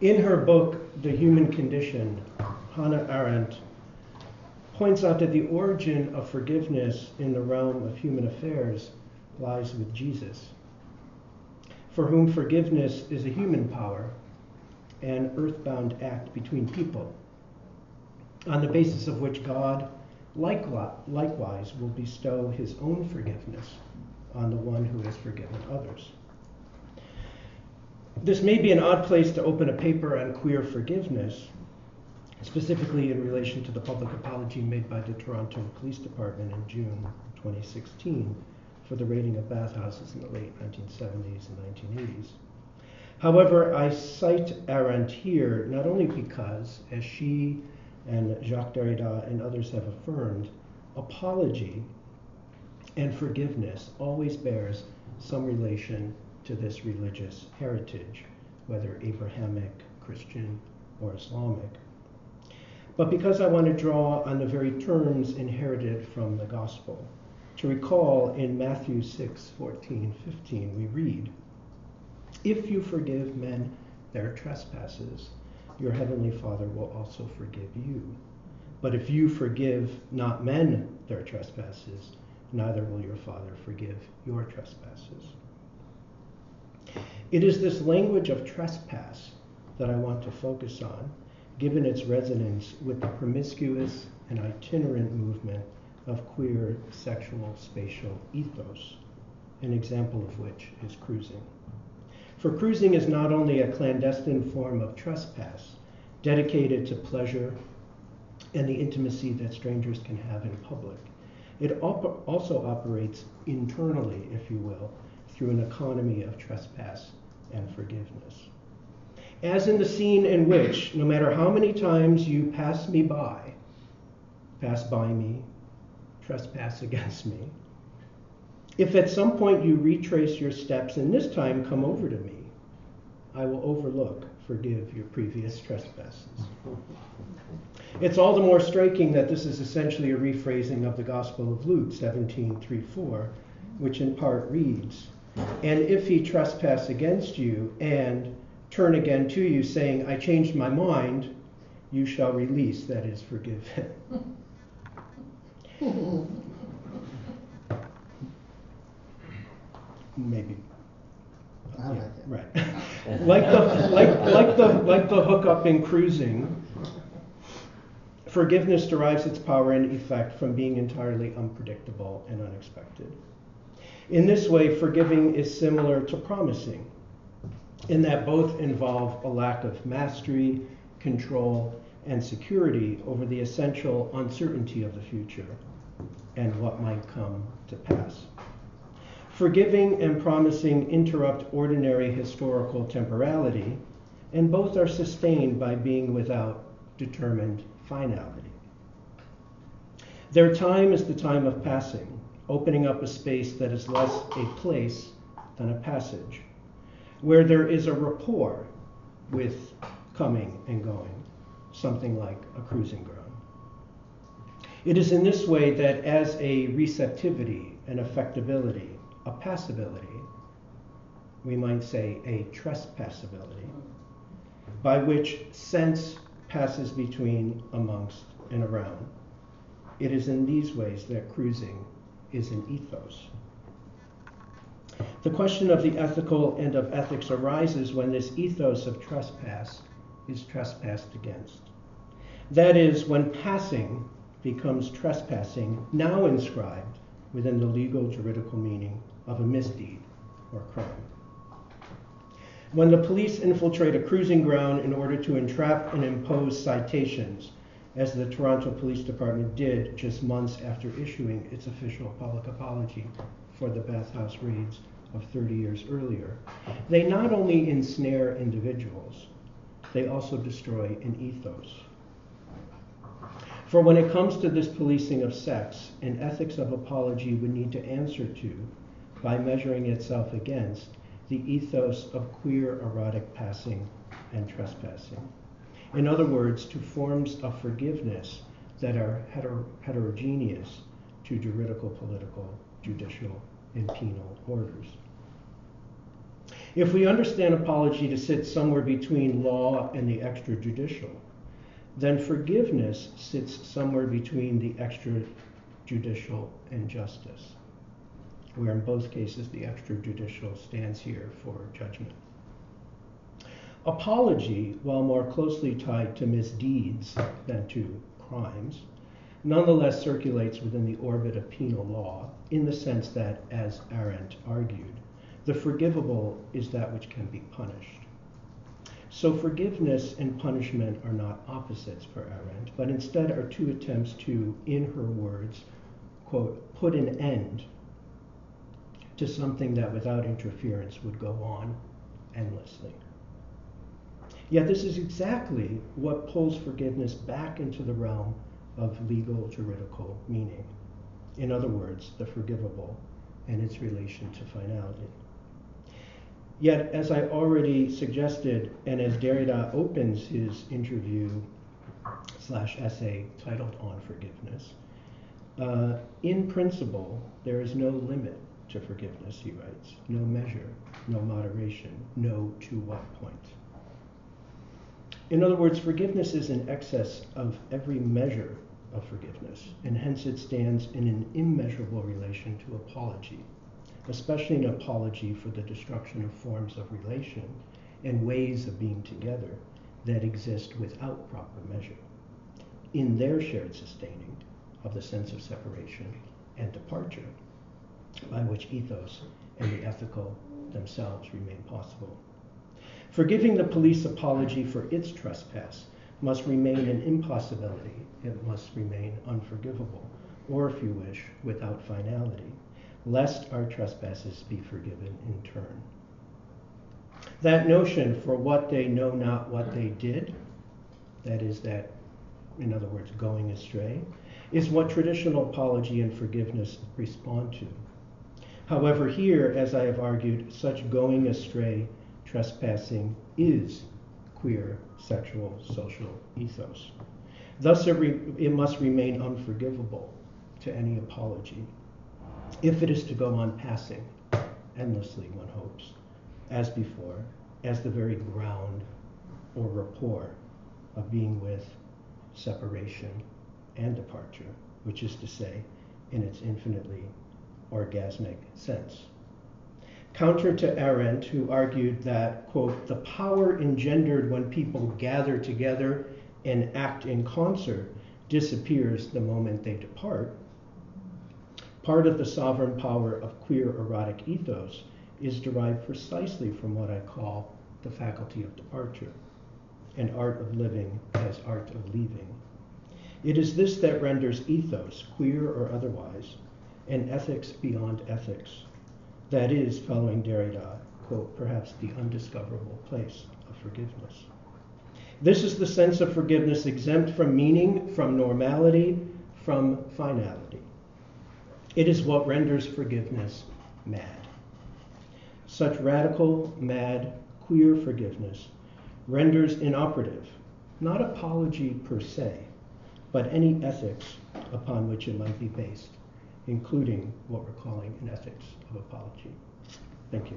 In her book, The Human Condition, Hannah Arendt points out that the origin of forgiveness in the realm of human affairs lies with Jesus, for whom forgiveness is a human power, an earthbound act between people, on the basis of which God likewise will bestow his own forgiveness on the one who has forgiven others. This may be an odd place to open a paper on queer forgiveness, specifically in relation to the public apology made by the Toronto Police Department in June 2016 for the raiding of bathhouses in the late 1970s and 1980s. However, I cite Arendt here not only because, as she and Jacques Derrida and others have affirmed, apology and forgiveness always bears some relation to this religious heritage, whether Abrahamic, Christian, or Islamic. But because I want to draw on the very terms inherited from the gospel, to recall in Matthew 6 14, 15, we read, If you forgive men their trespasses, your heavenly Father will also forgive you. But if you forgive not men their trespasses, neither will your Father forgive your trespasses. It is this language of trespass that I want to focus on, given its resonance with the promiscuous and itinerant movement of queer sexual spatial ethos, an example of which is cruising. For cruising is not only a clandestine form of trespass dedicated to pleasure and the intimacy that strangers can have in public, it op- also operates internally, if you will, through an economy of trespass and forgiveness. As in the scene in which, no matter how many times you pass me by, pass by me, trespass against me, if at some point you retrace your steps and this time come over to me, I will overlook, forgive your previous trespasses. It's all the more striking that this is essentially a rephrasing of the Gospel of Luke 17 3 4, which in part reads, and if he trespass against you and turn again to you, saying, I changed my mind, you shall release, that is, forgive him. Maybe. I like it. Right. like the like like the like the hookup in cruising, forgiveness derives its power and effect from being entirely unpredictable and unexpected. In this way, forgiving is similar to promising, in that both involve a lack of mastery, control, and security over the essential uncertainty of the future and what might come to pass. Forgiving and promising interrupt ordinary historical temporality, and both are sustained by being without determined finality. Their time is the time of passing, opening up a space that is less a place than a passage, where there is a rapport with coming and going, something like a cruising ground. It is in this way that, as a receptivity, an affectability, a passability, we might say a trespassability, by which sense passes between, amongst, and around. It is in these ways that cruising is an ethos. The question of the ethical and of ethics arises when this ethos of trespass is trespassed against. That is, when passing becomes trespassing, now inscribed within the legal juridical meaning of a misdeed or crime. When the police infiltrate a cruising ground in order to entrap and impose citations as the Toronto Police Department did just months after issuing its official public apology for the bathhouse raids of 30 years earlier. They not only ensnare individuals, they also destroy an ethos. For when it comes to this policing of sex, an ethics of apology would need to answer to, by measuring itself against, the ethos of queer erotic passing and trespassing. In other words, to forms of forgiveness that are heter- heterogeneous to juridical, political, judicial, and penal orders. If we understand apology to sit somewhere between law and the extrajudicial, then forgiveness sits somewhere between the extrajudicial and justice, where in both cases the extrajudicial stands here for judgment. Apology, while more closely tied to misdeeds than to crimes, nonetheless circulates within the orbit of penal law in the sense that, as Arendt argued, the forgivable is that which can be punished. So forgiveness and punishment are not opposites for Arendt, but instead are two attempts to, in her words, quote, put an end to something that without interference would go on endlessly. Yet this is exactly what pulls forgiveness back into the realm of legal juridical meaning. In other words, the forgivable and its relation to finality. Yet, as I already suggested, and as Derrida opens his interview slash essay titled On Forgiveness, uh, in principle, there is no limit to forgiveness, he writes, no measure, no moderation, no to what point. In other words, forgiveness is in excess of every measure of forgiveness, and hence it stands in an immeasurable relation to apology especially an apology for the destruction of forms of relation and ways of being together that exist without proper measure in their shared sustaining of the sense of separation and departure by which ethos and the ethical themselves remain possible. Forgiving the police apology for its trespass must remain an impossibility. It must remain unforgivable, or if you wish, without finality lest our trespasses be forgiven in turn. That notion, for what they know not what they did, that is, that, in other words, going astray, is what traditional apology and forgiveness respond to. However, here, as I have argued, such going astray, trespassing is queer sexual social ethos. Thus, it, re- it must remain unforgivable to any apology if it is to go on passing endlessly, one hopes, as before, as the very ground or rapport of being with separation and departure, which is to say, in its infinitely orgasmic sense. Counter to Arendt, who argued that, quote, the power engendered when people gather together and act in concert disappears the moment they depart, Part of the sovereign power of queer erotic ethos is derived precisely from what I call the faculty of departure, an art of living as art of leaving. It is this that renders ethos, queer or otherwise, an ethics beyond ethics. That is, following Derrida, quote, perhaps the undiscoverable place of forgiveness. This is the sense of forgiveness exempt from meaning, from normality, from finality. It is what renders forgiveness mad. Such radical, mad, queer forgiveness renders inoperative not apology per se, but any ethics upon which it might be based, including what we're calling an ethics of apology. Thank you.